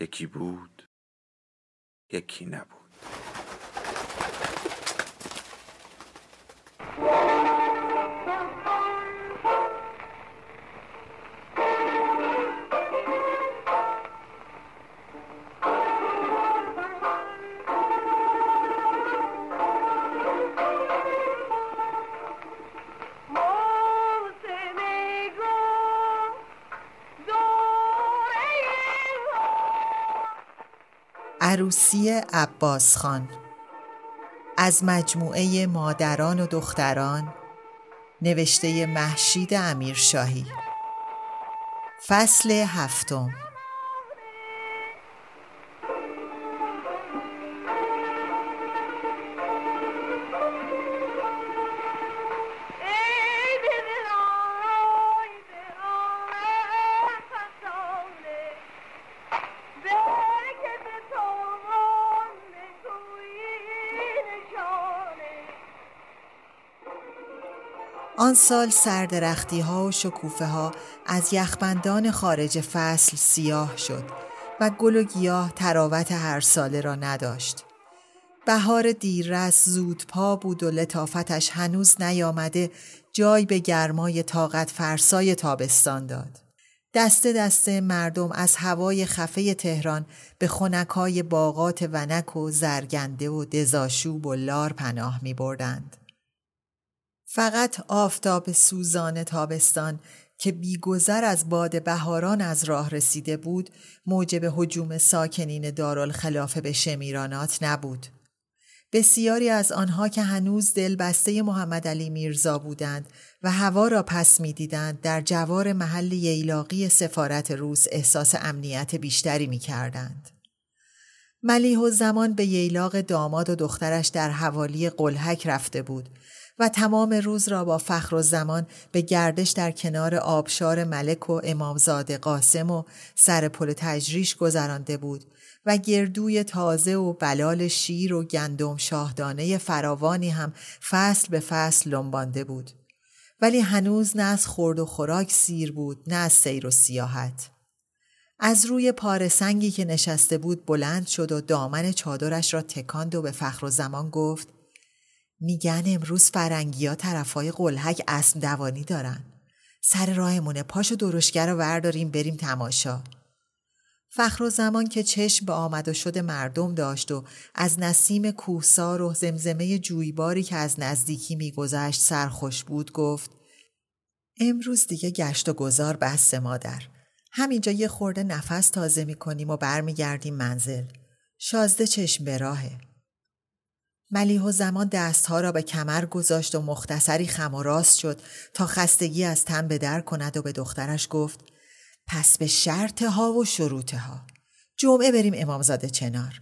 یکی بود یکی نبود. عروسی عباس خان. از مجموعه مادران و دختران نوشته محشید امیرشاهی. فصل هفتم. آن سال سردرختی ها و شکوفه ها از یخبندان خارج فصل سیاه شد و گل و گیاه تراوت هر ساله را نداشت. بهار دیررس زود پا بود و لطافتش هنوز نیامده جای به گرمای طاقت فرسای تابستان داد. دسته دسته مردم از هوای خفه تهران به خونکای باغات ونک و زرگنده و دزاشوب و لار پناه می بردند. فقط آفتاب سوزان تابستان که بیگذر از باد بهاران از راه رسیده بود موجب حجوم ساکنین دارالخلافه به شمیرانات نبود. بسیاری از آنها که هنوز دل بسته محمد علی میرزا بودند و هوا را پس می‌دیدند در جوار محل ییلاقی سفارت روس احساس امنیت بیشتری می کردند. ملیح و زمان به ییلاق داماد و دخترش در حوالی قلحک رفته بود و تمام روز را با فخر و زمان به گردش در کنار آبشار ملک و امامزاده قاسم و سر پل تجریش گذرانده بود و گردوی تازه و بلال شیر و گندم شاهدانه فراوانی هم فصل به فصل لنبانده بود. ولی هنوز نه از خورد و خوراک سیر بود نه از سیر و سیاحت. از روی پار سنگی که نشسته بود بلند شد و دامن چادرش را تکاند و به فخر و زمان گفت میگن امروز فرنگی ها طرفای قلحک اسم دوانی دارن. سر راهمونه پاشو درشگر رو ورداریم بریم تماشا. فخر و زمان که چشم به آمد و شد مردم داشت و از نسیم کوهسار و زمزمه جویباری که از نزدیکی میگذشت سرخوش بود گفت امروز دیگه گشت و گذار بس مادر. همینجا یه خورده نفس تازه می‌کنیم و برمیگردیم منزل. شازده چشم به راهه. ملیح زمان دستها را به کمر گذاشت و مختصری خم و راست شد تا خستگی از تن به در کند و به دخترش گفت پس به شرط ها و شروط ها. جمعه بریم امامزاده چنار.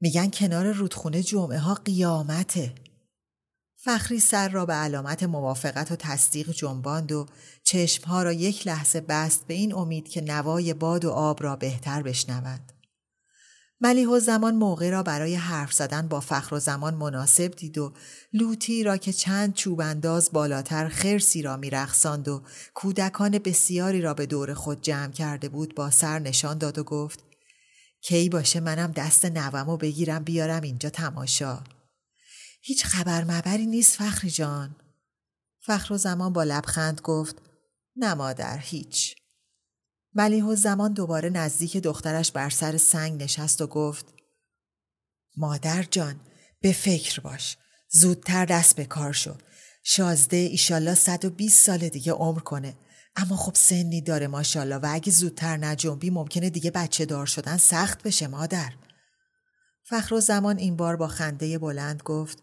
میگن کنار رودخونه جمعه ها قیامته. فخری سر را به علامت موافقت و تصدیق جنباند و چشمها را یک لحظه بست به این امید که نوای باد و آب را بهتر بشنود. ملیح و زمان موقع را برای حرف زدن با فخر و زمان مناسب دید و لوتی را که چند چوبانداز بالاتر خرسی را میرخساند و کودکان بسیاری را به دور خود جمع کرده بود با سر نشان داد و گفت کی باشه منم دست نومو بگیرم بیارم اینجا تماشا. هیچ خبر مبری نیست فخری جان. فخر و زمان با لبخند گفت نه مادر هیچ. ملیح و زمان دوباره نزدیک دخترش بر سر سنگ نشست و گفت مادر جان به فکر باش. زودتر دست به کار شو. شازده ایشالله 120 سال دیگه عمر کنه. اما خب سنی داره ماشالله و اگه زودتر نجنبی ممکنه دیگه بچه دار شدن سخت بشه مادر. فخر و زمان این بار با خنده بلند گفت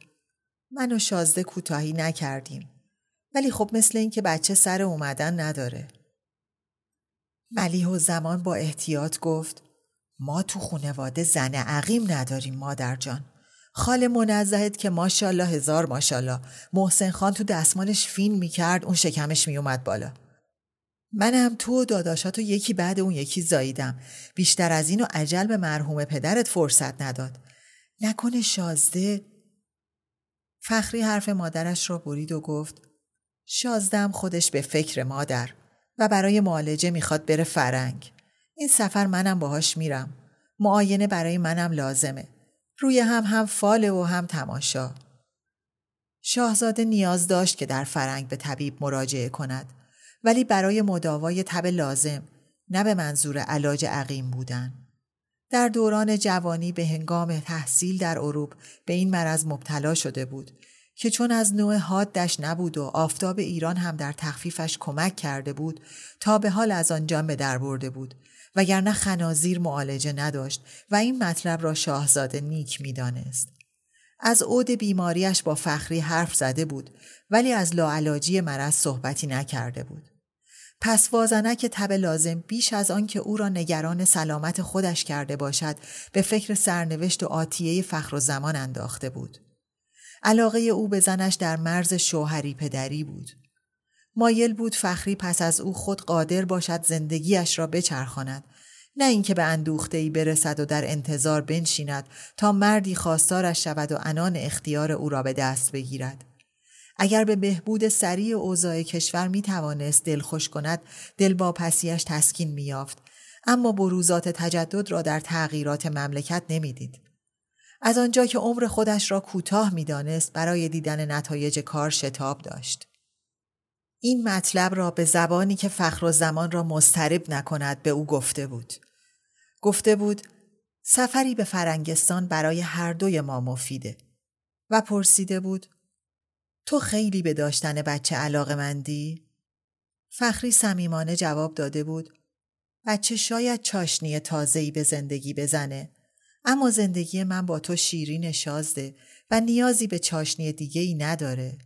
من و شازده کوتاهی نکردیم. ولی خب مثل این که بچه سر اومدن نداره. ملیح و زمان با احتیاط گفت ما تو خونواده زن عقیم نداریم مادر جان. خال منزهت که ماشاءالله هزار ماشاءالله محسن خان تو دستمالش فین می‌کرد اون شکمش میومد بالا. منم تو و داداشاتو یکی بعد اون یکی زاییدم. بیشتر از اینو عجل به مرحوم پدرت فرصت نداد. نکنه شازده فخری حرف مادرش را برید و گفت شازدم خودش به فکر مادر و برای معالجه می‌خواد بره فرنگ. این سفر منم باهاش میرم. معاینه برای منم لازمه. روی هم هم فاله و هم تماشا. شاهزاده نیاز داشت که در فرنگ به طبیب مراجعه کند ولی برای مداوای تب لازم نه به منظور علاج عقیم بودن. در دوران جوانی به هنگام تحصیل در اروپ به این مرض مبتلا شده بود که چون از نوع حادش نبود و آفتاب ایران هم در تخفیفش کمک کرده بود تا به حال از آن جان به در برده بود وگرنه خنازیر معالجه نداشت و این مطلب را شاهزاده نیک می‌دانست. از عود بیماریش با فخری حرف زده بود ولی از لاعلاجی مرض صحبتی نکرده بود. پس وازنک تب لازم بیش از آن که او را نگران سلامت خودش کرده باشد به فکر سرنوشت و آتیه فخر و زمان انداخته بود. علاقه او به زنش در مرز شوهری پدری بود. مایل بود فخری پس از او خود قادر باشد زندگیش را بچرخاند نه اینکه به اندوخته ای برسد و در انتظار بنشیند تا مردی خواستارش شود و انان اختیار او را به دست بگیرد اگر به بهبود سریع اوضاع کشور می توانست دلخوش کند دل با پسیش تسکین می یافت اما بروزات تجدد را در تغییرات مملکت نمی‌دید. از آنجا که عمر خودش را کوتاه می‌دانست برای دیدن نتایج کار شتاب داشت. این مطلب را به زبانی که فخر و زمان را مسترب نکند به او گفته بود. گفته بود سفری به فرنگستان برای هر دوی ما مفیده و پرسیده بود تو خیلی به داشتن بچه علاقه مندی؟ فخری صمیمانه جواب داده بود بچه شاید چاشنی تازه‌ای به زندگی بزنه اما زندگی من با تو شیرین شازده و نیازی به چاشنی دیگه ای نداره.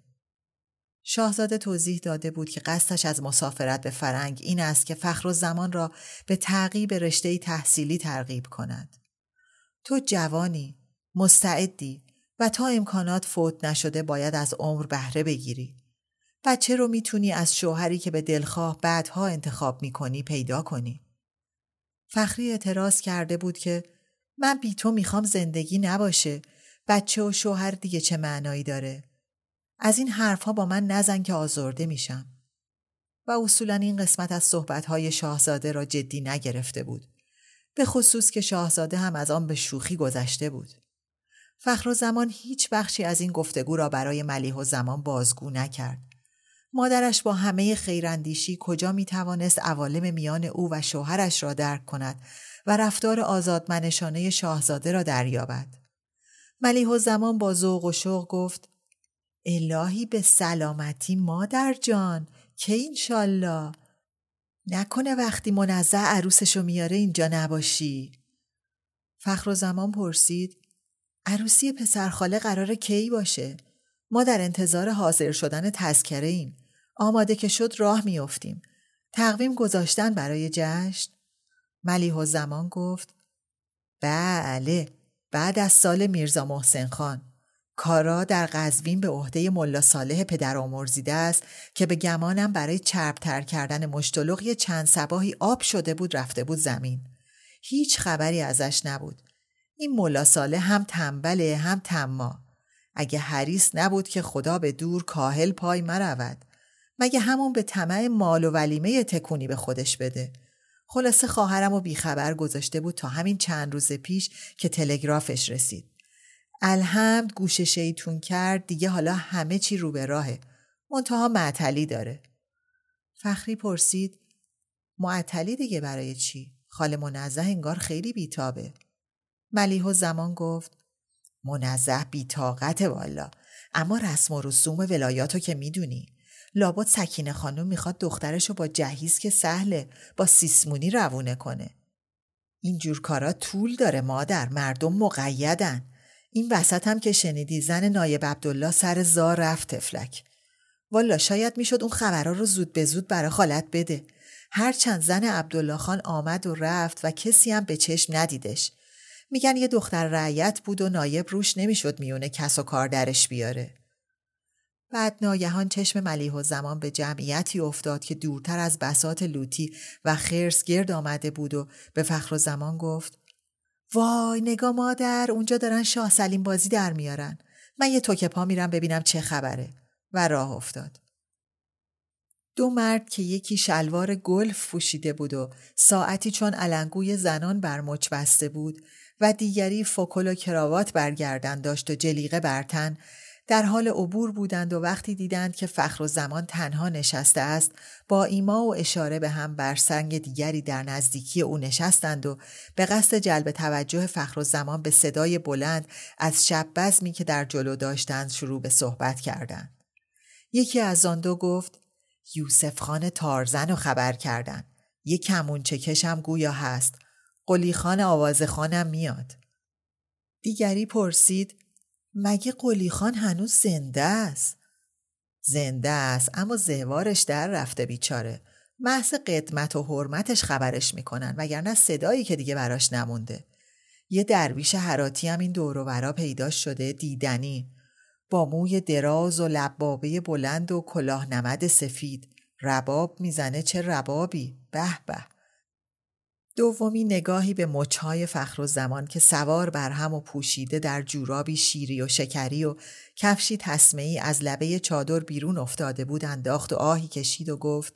شاهزاده توضیح داده بود که قصدش از مسافرت به فرنگ این است که فخر و زمان را به تعقیب رشته تحصیلی ترغیب کند. تو جوانی، مستعدی و تا امکانات فوت نشده باید از عمر بهره بگیری. بچه رو می‌تونی از شوهری که به دلخواه بعدها انتخاب می‌کنی پیدا کنی. فخری اعتراض کرده بود که من بی تو می‌خوام زندگی نباشه. بچه و شوهر دیگه چه معنایی داره؟ از این حرفها با من نزن که آزرده میشم. و اصولا این قسمت از صحبتهای شاهزاده را جدی نگرفته بود. به خصوص که شاهزاده هم از آن به شوخی گذشته بود. فخر و زمان هیچ بخشی از این گفتگو را برای ملیح و زمان بازگو نکرد. مادرش با همه خیراندیشی کجا می توانست عوالم میان او و شوهرش را درک کند و رفتار آزادمنشانه شاهزاده را دریابد. ملیح زمان با ذوق و شوق گفت الهی به سلامتی مادر جان که اینشالله نکنه وقتی منزه عروسشو میاره اینجا نباشی. فخر و زمان پرسید عروسی پسرخاله قرار کی باشه؟ ما در انتظار حاضر شدن تذکره ایم. آماده که شد راه میافتیم. تقویم گذاشتن برای جشن؟ ملیح زمان گفت بله بعد از سال میرزا محسن خان کارا در قزوین به عهده ملا صالح پدر آمرزیده است که به گمانم برای چربتر کردن مشتلق چند سباهی آب شده بود رفته بود زمین. هیچ خبری ازش نبود. این ملا صالح هم تنبله هم تما. اگه حریص نبود که خدا به دور کاهل پای مرود. مگه همون به طمع مال و ولیمه تکونی به خودش بده. خلاصه خواهرم و بیخبر گذاشته بود تا همین چند روز پیش که تلگرافش رسید. الحمد گوش شیطون کرد دیگه حالا همه چی رو به راهه. منتها معطلی داره. فخری پرسید معطلی دیگه برای چی؟ خاله منزه انگار خیلی بیتابه. ملیح و زمان گفت منزه بیتاقت والا اما رسم و رسوم ولایاتو که می‌دونی لابد سکینه خانم می‌خواد دخترشو با جهیز که سهله با سیسمونی روونه کنه. اینجور کارا طول داره مادر. مردم مقیدن. این وسط هم که شنیدی زن نایب عبدالله سر زار رفت تفلک. والا شاید می‌شد اون خبرها رو زود به زود برای خالت بده. هرچند زن عبدالله خان آمد و رفت و کسی هم به چشم ندیدش. میگن یه دختر رعیت بود و نایب روش نمی‌شد میونه کس و کار درش بیاره. بعد ناگهان چشم ملیح و زمان به جمعیتی افتاد که دورتر از بسات لوتی و خرس گرد آمده بود و به فخر و زمان گفت وای نگاه مادر اونجا دارن شاه سلیم بازی در میارن. من یه توکه پا میرم ببینم چه خبره. و راه افتاد. دو مرد که یکی شلوار گلف پوشیده بود و ساعتی چون علنگوی زنان بر مچ بسته بود و دیگری فکل و کراوات برگردن داشت و جلیقه برتن در حال عبور بودند و وقتی دیدند که فخر و زمان تنها نشسته است با ایما و اشاره به هم بر سنگ دیگری در نزدیکی او نشستند و به قصد جلب توجه فخر و زمان به صدای بلند از شب بزمی که در جلو داشتند شروع به صحبت کردند. یکی از آن دو گفت یوسف خان تارزن رو خبر کردن. یک کمون چکشم گویا هست. قلی خان آواز خانم میاد. دیگری پرسید مگه قلی خان هنوز زنده است؟ زنده است اما زهوارش در رفته بیچاره. محض قدمت و حرمتش خبرش می‌کنن وگرنه صدایی که دیگه براش نمونده. یه درویش حراتی هم این دور و پیدا شده دیدنی با موی دراز و لبابه بلند و کلاه نمد سفید رباب می‌زنه چه ربابی به به دومی نگاهی به مچهای فخر و زمان که سوار بر هم و پوشیده در جورابی شیری و شکری و کفشی تسمهی از لبه چادر بیرون افتاده بود انداخت و آهی کشید و گفت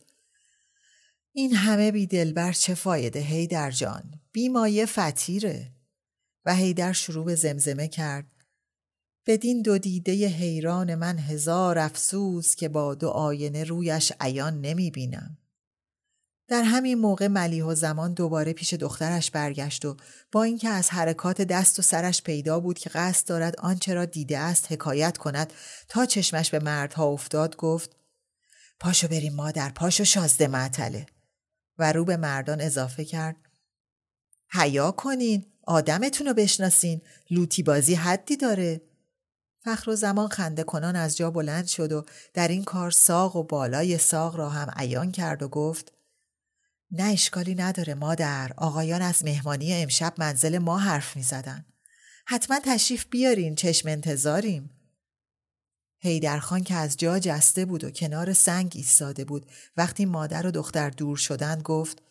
این همه بی دلبر چه فایده هیدر جان بیمایه فتیره و هیدر شروع به زمزمه کرد بدین دو دیده حیران من هزار افسوس که با دو آینه رویش عیان نمی بینم. در همین موقع ملیح و زمان دوباره پیش دخترش برگشت و با اینکه از حرکات دست و سرش پیدا بود که قصد دارد آنچه را دیده است حکایت کند تا چشمش به مردها افتاد گفت پاشو بریم مادر پاشو شازده معطله. و رو به مردان اضافه کرد حیا کنین آدمتون رو بشناسین لوتی بازی حدی داره. فخر و زمان خنده کنان از جا بلند شد و در این کار ساق و بالای ساق را هم عیان کرد و گفت نه اشکالی نداره مادر آقایان از مهمانی امشب منزل ما حرف می زدن. حتما تشریف بیارین چشم انتظاریم. هیدرخان که از جا جسته بود و کنار سنگ ایستاده بود وقتی مادر و دختر دور شدن گفت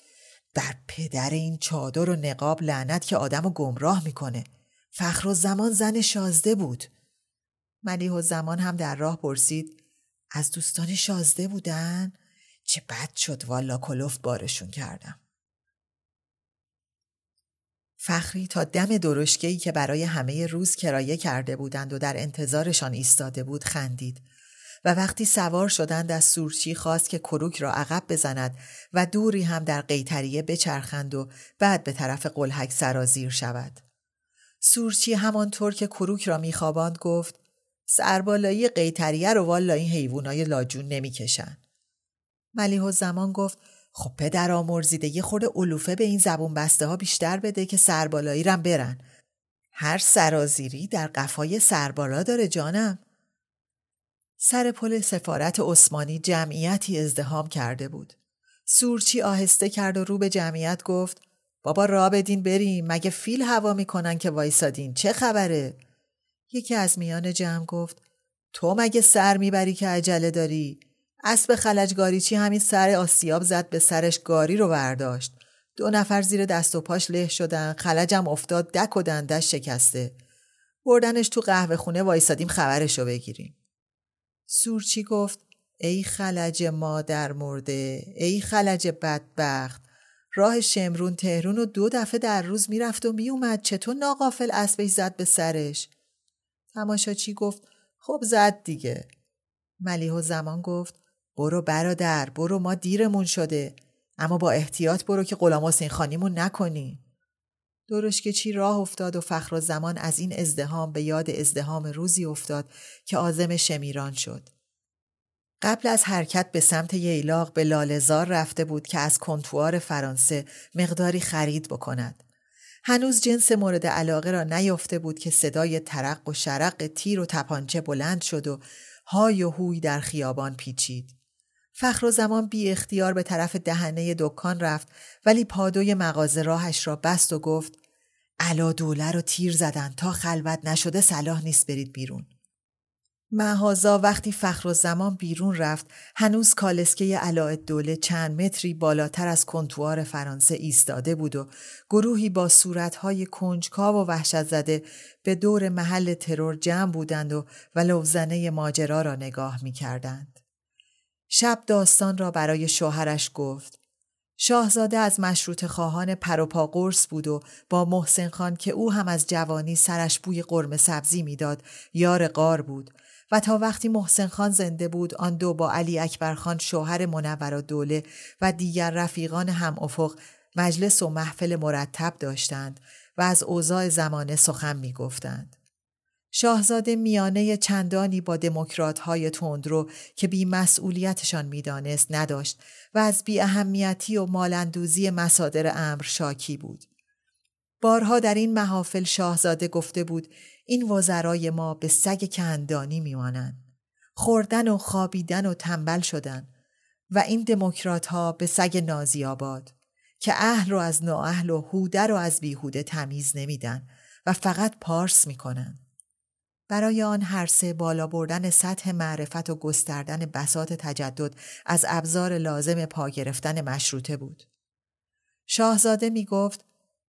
در پدر این چادر و نقاب لعنت که آدم و گمراه می‌کنه. فخر و زمان زن شازده بود. ملیح و زمان هم در راه پرسید از دوستان شازده بودن؟ چه بد شد والا کلفت بارشون کردم. فخری تا دم درشکهی که برای همه روز کرایه کرده بودند و در انتظارشان ایستاده بود خندید و وقتی سوار شدند از سورچی خواست که کروک را عقب بزند و دوری هم در قیتریه بچرخند و بعد به طرف قلحک سرازیر شود. سورچی همانطور که کروک را میخواباند گفت سربالایی قیتریه رو والا این حیوانای لاجون نمی‌کشن. ملیح زمان گفت خب پدر آمرزیده یه خورده علوفه به این زبون بسته ها بیشتر بده که سربالایی رم برن. هر سرازیری در قفای سربالا داره جانم. سر پل سفارت عثمانی جمعیتی ازدهام کرده بود. سورچی آهسته کرد و رو به جمعیت گفت بابا را بدین بریم مگه فیل هوا می‌کنن که وایسادین چه خبره؟ یکی از میان جمع گفت تو مگه سر می‌بری که عجله داری؟ اسب خلجگاریچی همین سر آسیاب زد به سرش گاری رو برداشت. دو نفر زیر دست و پاش له شدن خلجم افتاد دک و دندش شکسته. بردنش تو قهوه خونه وایسادیم خبرش رو بگیریم. سورچی گفت ای خلج مادر مرده ای خلج بدبخت راه شمرون تهرون و دو دفعه در روز می‌رفت و میومد چطور ناقافل اسبش زد به سرش تماشاچی گفت خب زد دیگه ملیح زمان گفت برو برادر برو ما دیرمون شده اما با احتیاط برو که غلام حسین خانیمون نکنی که چی راه افتاد و فخر و زمان از این ازدهام به یاد ازدهام روزی افتاد که آزم شمیران شد. قبل از حرکت به سمت ییلاق به لالزار رفته بود که از کنتوار فرانسه مقداری خرید بکند. هنوز جنس مورد علاقه را نیافته بود که صدای ترق و شرق تیر و تپانچه بلند شد و های و هوی در خیابان پیچید. فخر و زمان بی اختیار به طرف دهنه دکان رفت ولی پادوی مغازه راهش را بست و گفت علا دوله رو تیر زدن تا خلوت نشده صلاح نیست برید بیرون. محازا وقتی فخر و زمان بیرون رفت هنوز کالسکه علاء دوله چند متری بالاتر از کنتوار فرانسه ایستاده بود و گروهی با صورتهای کنجکاو و وحشت زده به دور محل ترور جمع بودند و ولوزنه ماجرا را نگاه می کردند. شب داستان را برای شوهرش گفت. شاهزاده از مشروط خواهان پروپا قرص بود و با محسن خان که او هم از جوانی سرش بوی قرم سبزی می‌داد یار قار بود و تا وقتی محسن خان زنده بود آن دو با علی اکبر خان شوهر منور دوله و دیگر رفیقان هم افق مجلس و محفل مرتب داشتند و از اوضاع زمانه سخن می گفتند. شاهزاده میانه چندانی با دموکرات های تندرو که بی مسئولیتشان می‌دانست نداشت و از بی اهمیتی و مالندوزی مسادر امر شاکی بود. بارها در این محافل شاهزاده گفته بود این وزرای ما به سگ کندانی میمانند. خوردن و خوابیدن و تنبل شدن و این دموکرات ها به سگ نازی آباد که اهل رو از نااهل و هوده رو از بیهوده تمیز نمیدن و فقط پارس می‌کنن. برای آن هر سه بالا بردن سطح معرفت و گستردن بسات تجدد از ابزار لازم پا گرفتن مشروطه بود. شاهزاده می گفت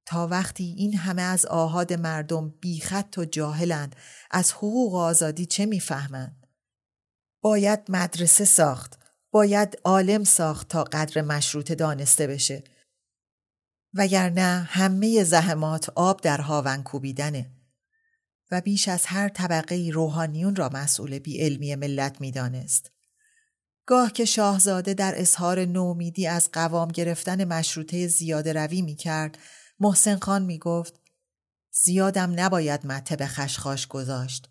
تا وقتی این همه از آهاد مردم بیخط و جاهلند از حقوق و آزادی چه می‌فهمند؟ باید مدرسه ساخت، باید عالم ساخت تا قدر مشروطه دانسته بشه. وگرنه همه زحمات آب در هاون کوبیدنه. و بیش از هر طبقه روحانیون را مسئول بی علمی ملت می دانست. گاه که شاهزاده در اظهار نومیدی از قوام گرفتن مشروطه زیاده روی می کرد، محسن خان می گفت زیادم نباید مته به خشخاش گذاشت.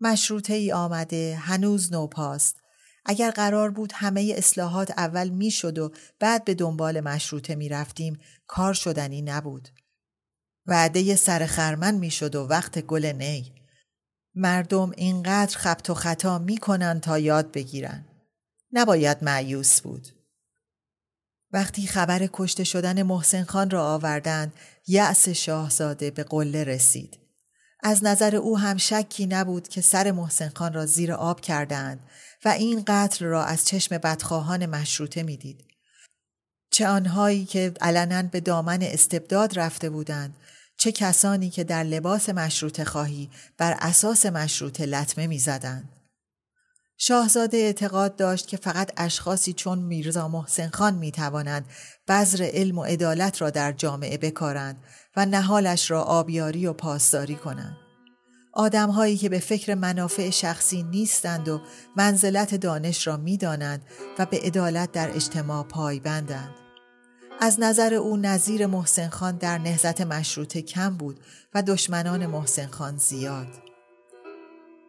مشروطه ای آمده هنوز نوپاست. اگر قرار بود همه اصلاحات اول می شد و بعد به دنبال مشروطه می رفتیم کار شدنی نبود. وعده سر خرمن می‌شد و وقت گل نی. مردم اینقدر خبت و خطا می‌کنن تا یاد بگیرن. نباید معیوس بود. وقتی خبر کشته شدن محسن خان را آوردند یأس شاهزاده به قله رسید. از نظر او هم شکی نبود که سر محسن خان را زیر آب کردند و این قتل را از چشم بدخواهان مشروطه می‌دید. چه آنهایی که علنا به دامن استبداد رفته بودند چه کسانی که در لباس مشروط خواهی بر اساس مشروط لطمه می زدن. شاهزاده اعتقاد داشت که فقط اشخاصی چون میرزا محسن خان می توانند بذر علم و عدالت را در جامعه بکارند و نهالش را آبیاری و پاسداری کنند. آدمهایی که به فکر منافع شخصی نیستند و منزلت دانش را می‌دانند و به عدالت در اجتماع پایبندند. از نظر او نظیر محسن خان در نهزت مشروطه کم بود و دشمنان محسن خان زیاد.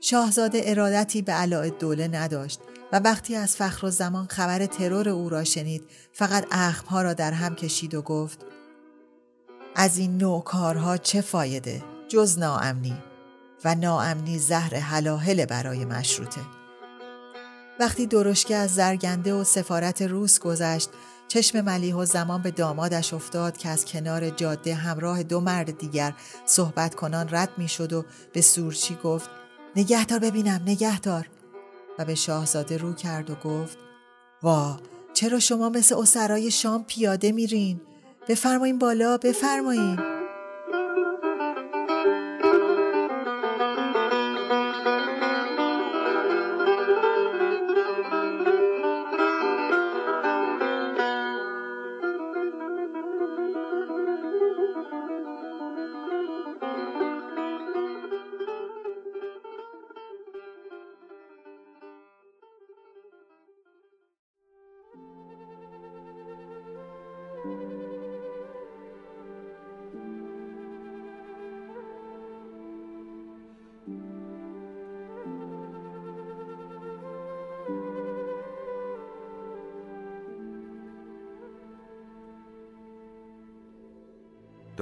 شاهزاده ارادتی به علاء دوله نداشت و وقتی از فخر و زمان خبر ترور او را شنید فقط اخمها را در هم کشید و گفت از این نوع کارها چه فایده جز ناامنی و ناامنی زهر حلاهل برای مشروطه وقتی درشکه از زرگنده و سفارت روس گذشت چشم ملیح و زمان به دامادش افتاد که از کنار جاده همراه دو مرد دیگر صحبت کنان رد می شد و به سورچی گفت نگهدار ببینم نگهدار و به شاهزاده رو کرد و گفت وا چرا شما مثل اسرای شام پیاده میرین؟ بفرمایین بالا بفرمایین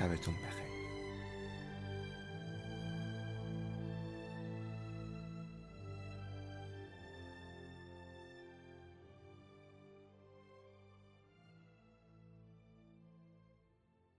şerbet olmuş.